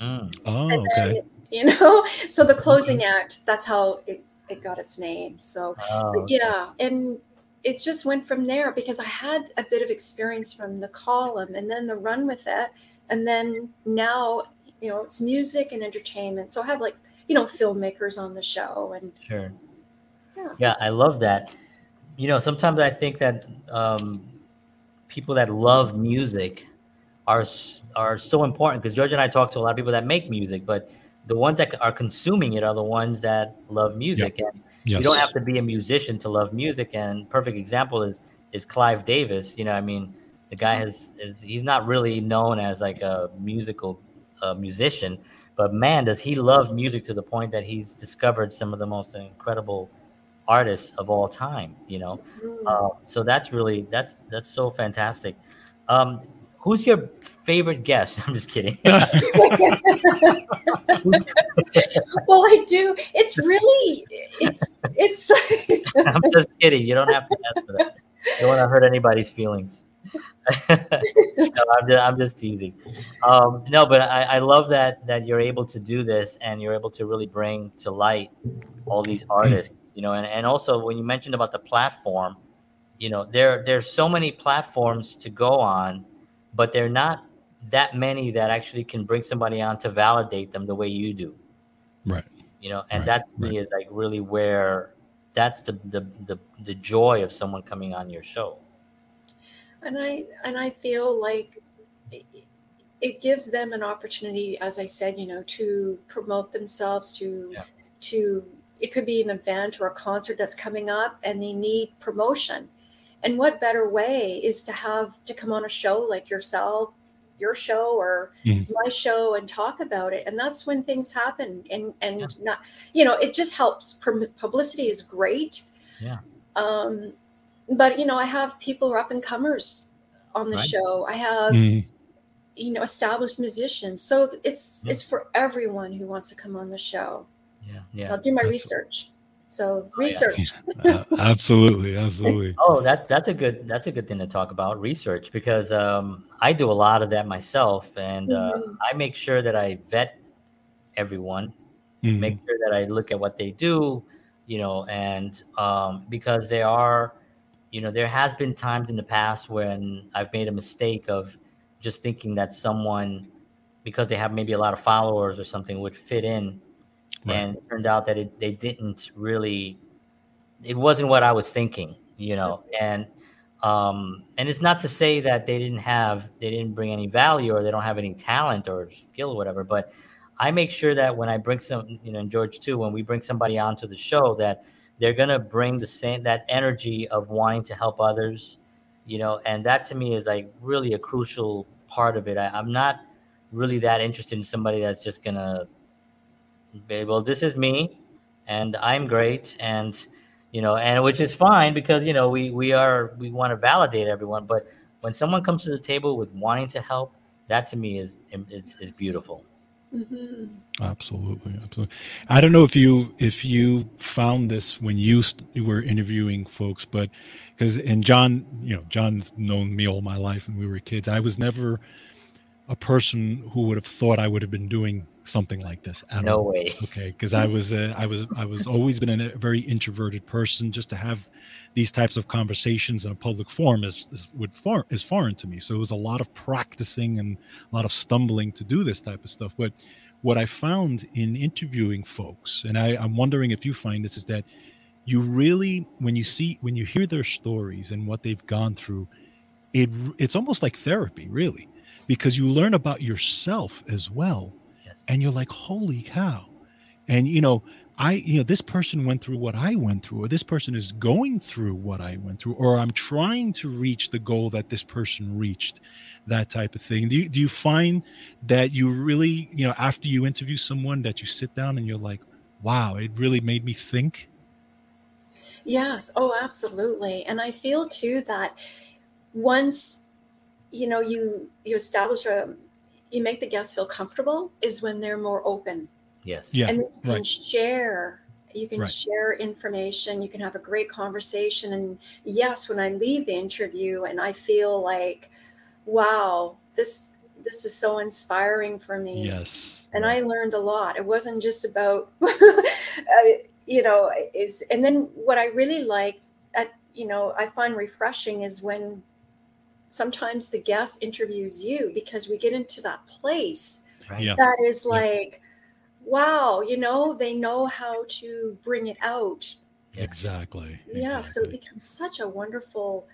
Mm. Oh, then, okay. You know, so the closing okay. act, that's how it, it got its name. So, oh, yeah. And it just went from there because I had a bit of experience from the column and then the run with it. And then now, you know, it's music and entertainment. So I have like, you know, filmmakers on the show and sure. Yeah. yeah, I love that you know, sometimes I think that um, people that love music are are so important because George and I talk to a lot of people that make music, but the ones that are consuming it are the ones that love music. Yep. And yes. you don't have to be a musician to love music. And perfect example is is Clive Davis. You know, I mean, the guy has is he's not really known as like a musical uh, musician, but man, does he love music to the point that he's discovered some of the most incredible artists of all time you know uh, so that's really that's that's so fantastic um, who's your favorite guest? I'm just kidding. well, I do. It's really, it's, it's. I'm just kidding. You don't have to answer that. You don't want to hurt anybody's feelings. no, I'm, just, I'm just teasing. Um, no, but I, I love that that you're able to do this and you're able to really bring to light all these artists. You know, and, and also when you mentioned about the platform, you know, there there's so many platforms to go on, but they're not that many that actually can bring somebody on to validate them the way you do. Right. You know, and Right, that to right. me is like really where that's the, the the the joy of someone coming on your show. and I and I feel like it, it gives them an opportunity, as I said, you know, to promote themselves, to Yeah. to it could be an event or a concert that's coming up, and they need promotion. And what better way is to have to come on a show like yourself, your show, or Mhm. my show, and talk about it. And that's when things happen. And and Yeah. not, you know, it just helps. Pub- Publicity is great. Yeah. Um, but you know, I have people who are up and comers on the Right. show. I have Mhm. you know established musicians. So it's it's for everyone who wants to come on the show. Yeah, yeah. I'll do my That's- research. So yeah. research. Uh, absolutely, absolutely. Oh, that that's a good that's a good thing to talk about research because um, I do a lot of that myself, and uh, Mhm. I make sure that I vet everyone, Mhm. make sure that I look at what they do, you know, and um, because there are, you know, there has been times in the past when I've made a mistake of just thinking that someone, because they have maybe a lot of followers or something, would fit in, Right. and it turned out that it, they didn't really. It wasn't what I was thinking, you know, and um, and it's not to say that they didn't have they didn't bring any value or they don't have any talent or skill or whatever, but I make sure that when I bring some, you know, and George too, when we bring somebody onto the show, that they're gonna bring the same that energy of wanting to help others, you know, and that to me is like really a crucial part of it. I, I'm not really that interested in somebody that's just gonna, well, this is me, and I'm great, and you know, and which is fine because you know we we are we want to validate everyone, but when someone comes to the table with wanting to help, that to me is is, is beautiful. hmm Absolutely, absolutely. I don't know if you if you found this when you st- you were interviewing folks, but because and John, you know, John's known me all my life, and we were kids. I was never a person who would have thought I would have been doing something like this at No all. way. Okay, because I was uh, I was I was always been a very introverted person. Just to have these types of conversations in a public forum is is would far is foreign to me. So it was a lot of practicing and a lot of stumbling to do this type of stuff. But what I found in interviewing folks, and I, I'm wondering if you find this, is that you really when you see when you hear their stories and what they've gone through, it it's almost like therapy, really, because you learn about yourself as well. And you're like holy cow and you know i you know this person went through what i went through or this person is going through what i went through or i'm trying to reach the goal that this person reached that type of thing do you, do you find that you really you know after you interview someone that you sit down and you're like wow it really made me think Yes. Oh, absolutely. And I feel too that once you know you you establish a you make the guests feel comfortable is when they're more open. Yes. Yeah, and then you can right. share. You can Right. share information. You can have a great conversation. And yes when i leave the interview and i feel like wow this this is so inspiring for me. Yes and i learned a lot. It wasn't just about uh, you know is and then what i really liked at you know i find refreshing is when sometimes the guest interviews you because we get into that place Right. Yeah. that is Yeah. like wow you know they know how to bring it out exactly yeah so it becomes such a wonderful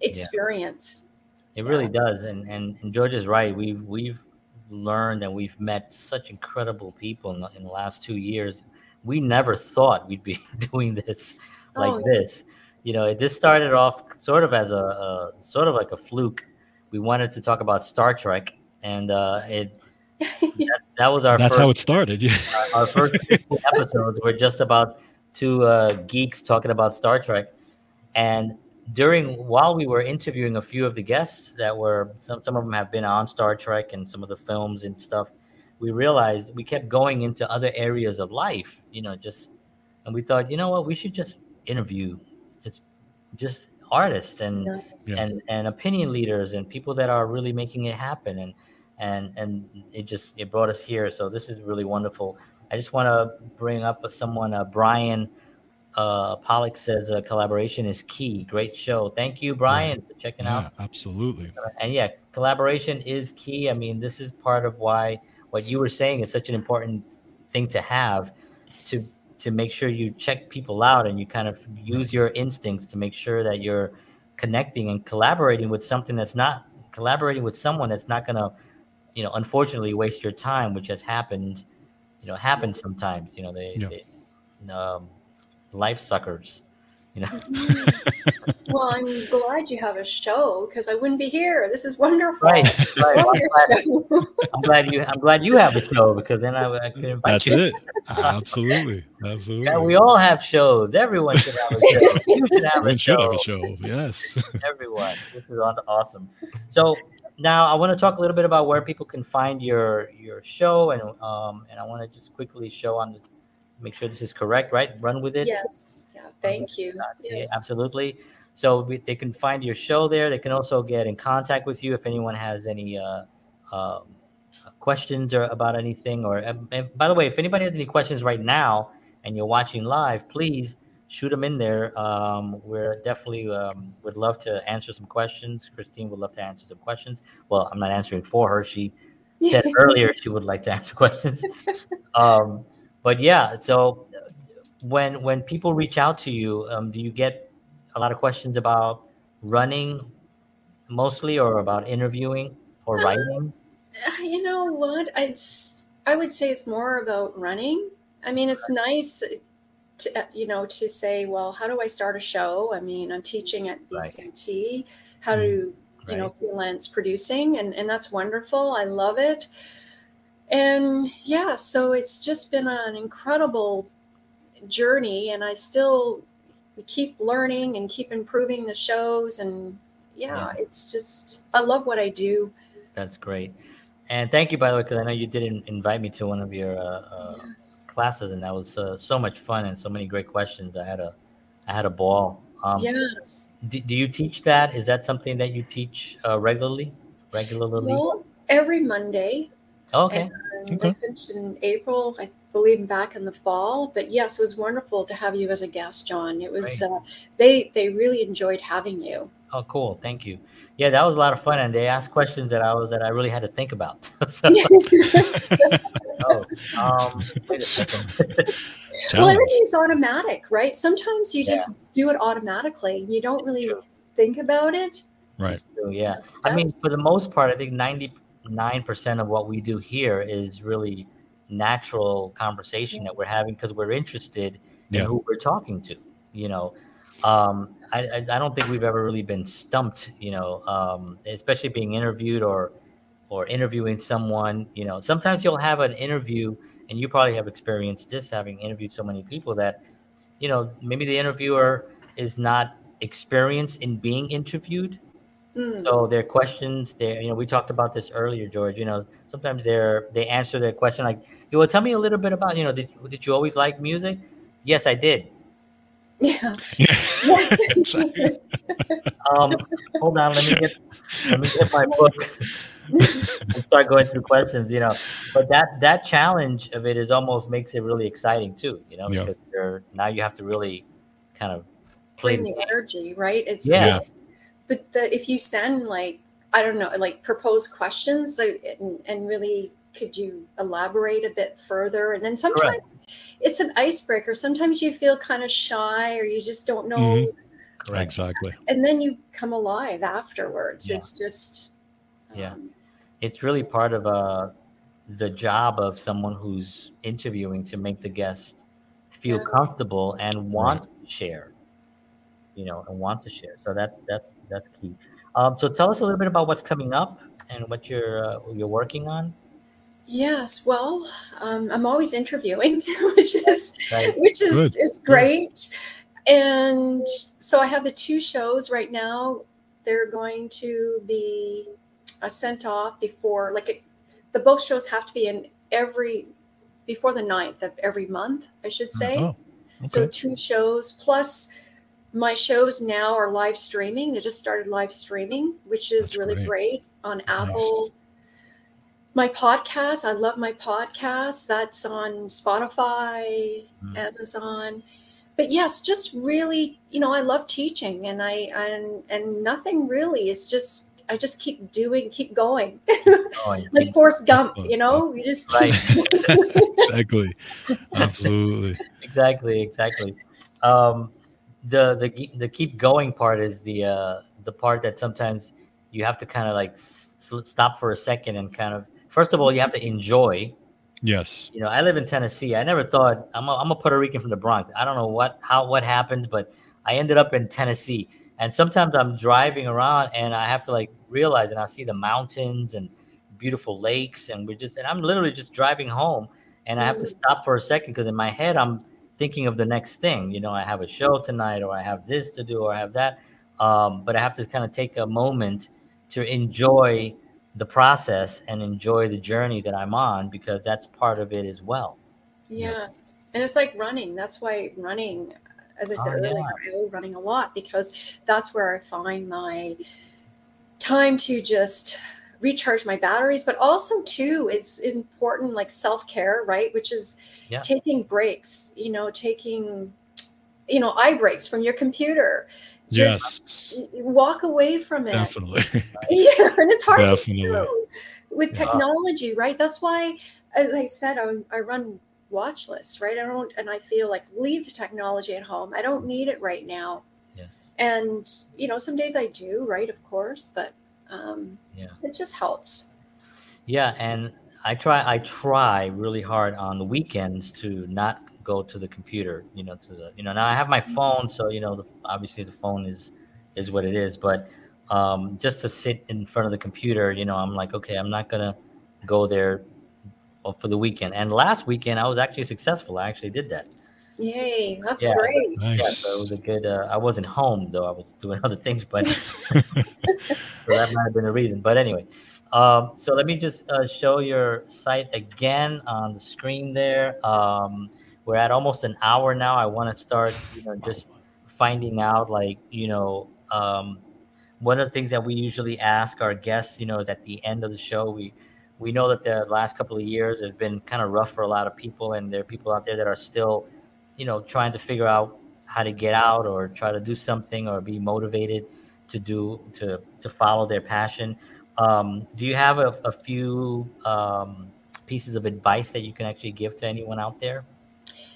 experience It really Yeah. does, and, and and George is right. We've we've learned and we've met such incredible people in the, in the last two years. We never thought we'd be doing this like Oh, this. You know, this started off sort of as a, a sort of like a fluke. We wanted to talk about Star Trek, and uh, it that, that was our that's first, how it started yeah our first episodes were just about two uh, geeks talking about Star Trek, and during while we were interviewing a few of the guests that were some some of them have been on Star Trek and some of the films and stuff, we realized we kept going into other areas of life, you know, just and we thought, you know what, we should just interview just artists and Nice. and and opinion leaders and people that are really making it happen. And and and it just it brought us here. So this is really wonderful. I just want to bring up someone uh, brian uh pollock says uh, collaboration is key. Great show. Thank you brian for checking Yeah, out absolutely. and yeah collaboration is key. I mean this is part of why what you were saying is such an important thing to have to to make sure you check people out and you kind of use your instincts to make sure that you're connecting and collaborating with something that's not collaborating with someone that's not going to you know unfortunately waste your time which has happened you know happens sometimes you know they, Yeah. they um, life suckers you know well, I'm glad you have a show because I wouldn't be here. This is wonderful. right right Love I'm glad. I'm glad you i'm glad you have a show because then i, I could invite That's you it. Absolutely. Absolutely. Yeah, we all have shows. Everyone should have a show. You should have a should show. have a show. Yes. Everyone. This is awesome. So now I want to talk a little bit about where people can find your your show, and um, and I want to just quickly show on this, make sure this is correct, right? Run with it. Yes. Yeah. Thank you. Yes. absolutely. So we, they can find your show there. They can also get in contact with you if anyone has any uh, um, questions or about anything. Or and by the way, if anybody has any questions right now and you're watching live, please shoot them in there. Um, we're definitely um, would love to answer some questions. Christine would love to answer some questions. Well, I'm not answering for her. She said earlier she would like to answer questions. Um, but yeah, so when when people reach out to you, um, do you get a lot of questions about running mostly, or about interviewing or Uh, writing? You know what? I'd would say it's more about running. I mean, it's nice to uh, you know to say, well, how do I start a show? I mean, I'm teaching at Right. BCT. How to you know freelance producing, and and that's wonderful. I love it. And yeah, so it's just been an incredible journey, and I still keep learning and keep improving the shows and yeah, it's just I love what I do. That's great. And thank you, by the way, because I know you did in- invite me to one of your uh, uh, yes. classes, and that was uh, so much fun and so many great questions. I had a, I had a ball. Um, yes. do, do you teach that? Is that something that you teach uh, regularly? Regularly? Well, every Monday. Oh, okay. And, um, okay. Finished in April, I believe, back in the fall. But yes, it was wonderful to have you as a guest, John. It was uh, they they really enjoyed having you. Oh, cool! Thank you. Yeah, that was a lot of fun, and they asked questions that I was that I really had to think about. so, oh, um, well, everything's automatic, right? Sometimes you just yeah. do it automatically. You don't really think about it. Right. So, yeah. I mean, for the most part, I think ninety 9% of what we do here is really natural conversation yes. that we're having because we're interested yeah. in who we're talking to, you know. Um, I, I, I, don't think we've ever really been stumped, you know, um, especially being interviewed or or interviewing someone. You know, sometimes you'll have an interview, and you probably have experienced this, having interviewed so many people that, you know, maybe the interviewer is not experienced in being interviewed, Mm. so their questions, they you know, we talked about this earlier, George. You know, sometimes they're they answer their question like, "You well, tell me a little bit about you know, did did you always like music?" Yes, I did. Yeah. Yeah. Yes. Um, hold on, let me get let me get my book and start going through questions. You know, but that that challenge of it is almost makes it really exciting too. You know, Yeah. because you're now you have to really kind of play Bring the the energy, right? It's, Yeah. it's but the, if you send like I don't know, like propose questions and, and really could you elaborate a bit further? And then sometimes it's an icebreaker. Sometimes you feel kind of shy or you just don't know, Mhm. Correct. Exactly. and then you come alive afterwards. Yeah. It's just Yeah. um, it's really part of uh, the job of someone who's interviewing to make the guest feel Yes. comfortable and want to share you know and want to share so that's that's that's key um, so tell us a little bit about what's coming up and what you're uh, you're working on Yes, well, um, I'm always interviewing, which is right which is Good. is great. and so I have the two shows right now. They're going to be uh, sent off before, like, it, the both shows have to be in every before the 9th of every month, I should say. Oh, okay. So two shows plus my shows now are live streaming. They just started live streaming, which is That's really great. great on Apple. My podcast, I love my podcast. That's on Spotify, Mm. Amazon. But yes, just really, you know, I love teaching and I and and nothing really. It's just I just keep doing, keep going. Oh, yeah. like Forrest Gump, you know, you just Right. exactly. Absolutely. exactly, exactly. Um, the the the keep going part is the uh, the part that sometimes you have to kind of like s- stop for a second and kind of first of all you have to enjoy. Yes. You know, I live in Tennessee. I never thought I'm a, I'm a Puerto Rican from the Bronx. I don't know what how what happened, but I ended up in Tennessee. And sometimes I'm driving around and I have to like realize and I see the mountains and beautiful lakes and we're just and I'm literally just driving home and I have to Mm. stop for a second because in my head I'm thinking of the next thing. You know, I have a show tonight or I have this to do or I have that. Um, but I have to kind of take a moment to enjoy the process and enjoy the journey that I'm on because that's part of it as well. Yes. And it's like running. That's why running, as I said Oh, yeah. earlier, I go running a lot because that's where I find my time to just recharge my batteries. But also, too, it's important like self care, right? Which is Yeah. taking breaks, you know, taking, you know, eye breaks from your computer. Just Yes. walk away from it. Definitely. Yeah, and it's hard Definitely. to do with Yeah. technology, right? That's why, as I said, I, I run watch lists, right? I don't, and I feel like leave the technology at home. I don't need it right now. Yes. And you know, some days I do, right? Of course, but um, Yeah. it just helps. Yeah, and I try I try really hard on the weekends to not go to the computer, you know, to the you know, now I have my phone, so you know, the, obviously the phone is is what it is, but um just to sit in front of the computer, you know, I'm like, okay, I'm not going to go there for the weekend. And last weekend I was actually successful. I actually did that. Yay, that's Yeah. great. Yeah, Nice. so it was a good uh, I wasn't home though. I was doing other things, but so that might have been a reason. But anyway, um, so let me just uh, show your site again on the screen there. Um, we're at almost an hour now. I want to start, you know, just finding out, like, you know, um, one of the things that we usually ask our guests, you know, is at the end of the show, we we know that the last couple of years have been kind of rough for a lot of people, and there are people out there that are still, you know, trying to figure out how to get out or try to do something or be motivated to do to to follow their passion. Um, do you have a, a few um, pieces of advice that you can actually give to anyone out there?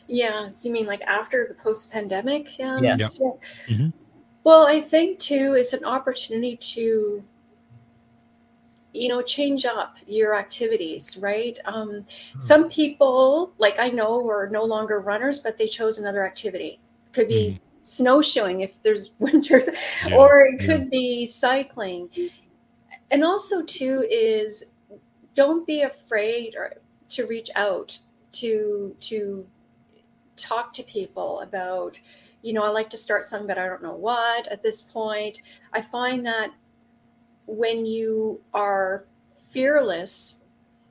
Yes, you mean like after the post-pandemic? Um, Yeah. Yeah. Mhm. Well, I think too it's an opportunity to, you know, change up your activities, right? Um, some people, like I know, are no longer runners, but they chose another activity. Could be snowshoeing if there's winter, Yeah, or it yeah. could be cycling. And also too is don't be afraid or to reach out to to talk to people about you know i like to start something but i don't know what at this point i find that when you are fearless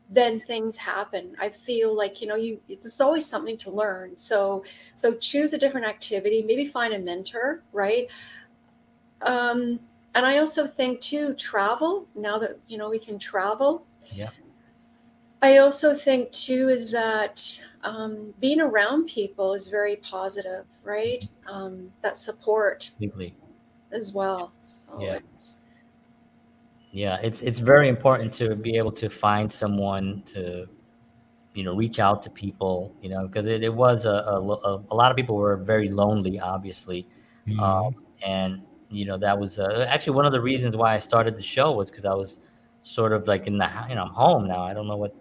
then things happen i feel like you know you there's always something to learn so so choose a different activity maybe find a mentor right um and i also think too travel now that you know we can travel Yeah. I also think too is that um, being around people is very positive, right? Um, that support Completely. as well. So Yeah. Yeah, it's it's very important to be able to find someone to, you know, reach out to people, you know, because it, it was a, a, a, lot of people were very lonely, obviously. Mhm. um, and you know that was uh, actually one of the reasons why I started the show was because I was sort of like in the you know I'm home now I don't know what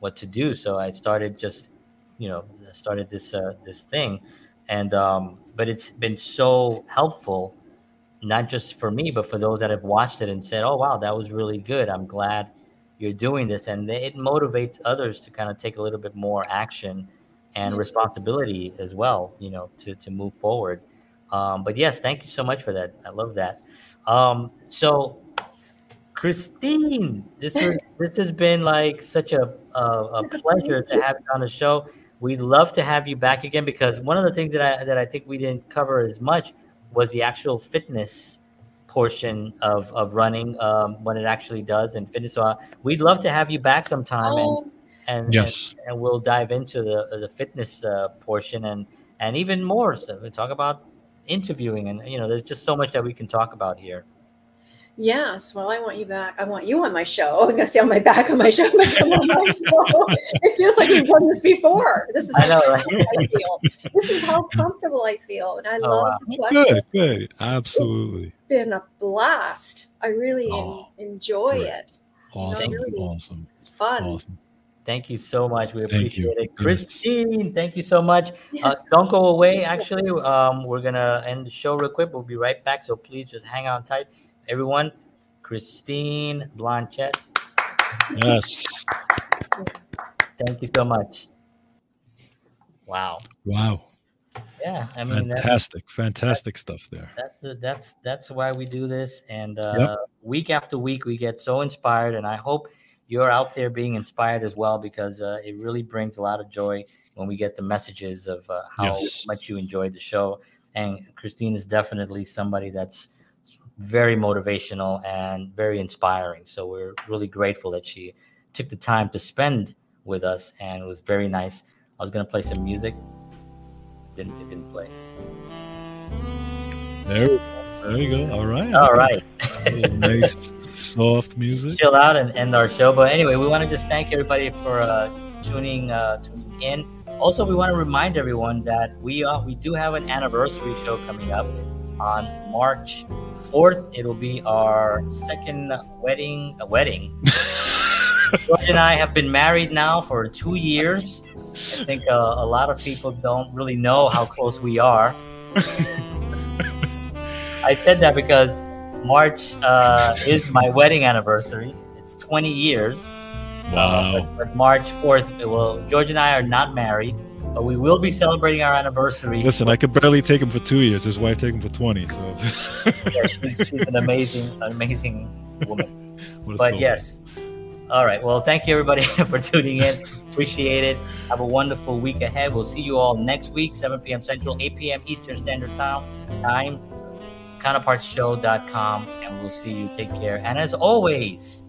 what to do so I started just you know started this uh, this thing and um, but it's been so helpful not just for me but for those that have watched it and said oh wow that was really good I'm glad you're doing this and it motivates others to kind of take a little bit more action and Yes. responsibility as well you know to to move forward Um, but yes, thank you so much for that. I love that. Um, so, Christine, this is, this has been like such a, a, a pleasure to have you on the show. We'd love to have you back again because one of the things that I that I think we didn't cover as much was the actual fitness portion of, of running um, when it actually does and fitness. So uh, we'd love to have you back sometime Oh, and and Yes. and, and we'll dive into the the fitness uh, portion and and even more. So we talk about interviewing and you know there's just so much that we can talk about here. Yes. Well, I want you back. I want you on my show. I was going to say on my back on my show, but come on my show. It feels like we've done this before. This is I how know, right? comfortable I feel. This is how comfortable I feel, and I Oh, love wow. the pleasure. Good, good. Absolutely. It's been a blast. I really Oh, enjoy great. it. Awesome. really- Awesome. It's fun. Awesome. Thank you so much. We appreciate it, Yes. Christine. Thank you so much. Uh, don't go away. Actually, um, we're gonna end the show real quick. We'll be right back. So please just hang on tight, everyone. Christine Blanchette, Yes. thank you so much. Wow. Wow. Yeah, I mean that's Fantastic. Fantastic stuff there. that's the, that's that's why we do this, and uh, Yep. week after week we get so inspired, and I hope you're out there being inspired as well because uh, it really brings a lot of joy when we get the messages of uh, how Yes. much you enjoyed the show. And Christine is definitely somebody that's very motivational and very inspiring. So we're really grateful that she took the time to spend with us, and it was very nice. I was gonna play some music, didn't it didn't play. There, we go. there you go. All right. All right. nice soft music. chill out and end our show. But anyway, we want to just thank everybody for uh, tuning uh, tuning in. Also, we want to remind everyone that we uh, we do have an anniversary show coming up on March fourth. It'll be our second wedding. A wedding. George and I have been married now for two years. I think uh, a lot of people don't really know how close we are. I said that because March uh, is my wedding anniversary. It's 20 years. Uh, Wow. but, but March 4th, well, George and I are not married, but we will be celebrating our anniversary. Listen, I could barely take him for two years. His wife take him for twenty. So. Yeah, she's, she's an amazing, amazing woman. But soul. yes. All right. Well, thank you everybody for tuning in. Appreciate it. Have a wonderful week ahead. We'll see you all next week, 7 p.m. Central, 8 p.m. Eastern Standard Time. Time. Counterpartsshow.com. And we'll see you. Take care. And as always,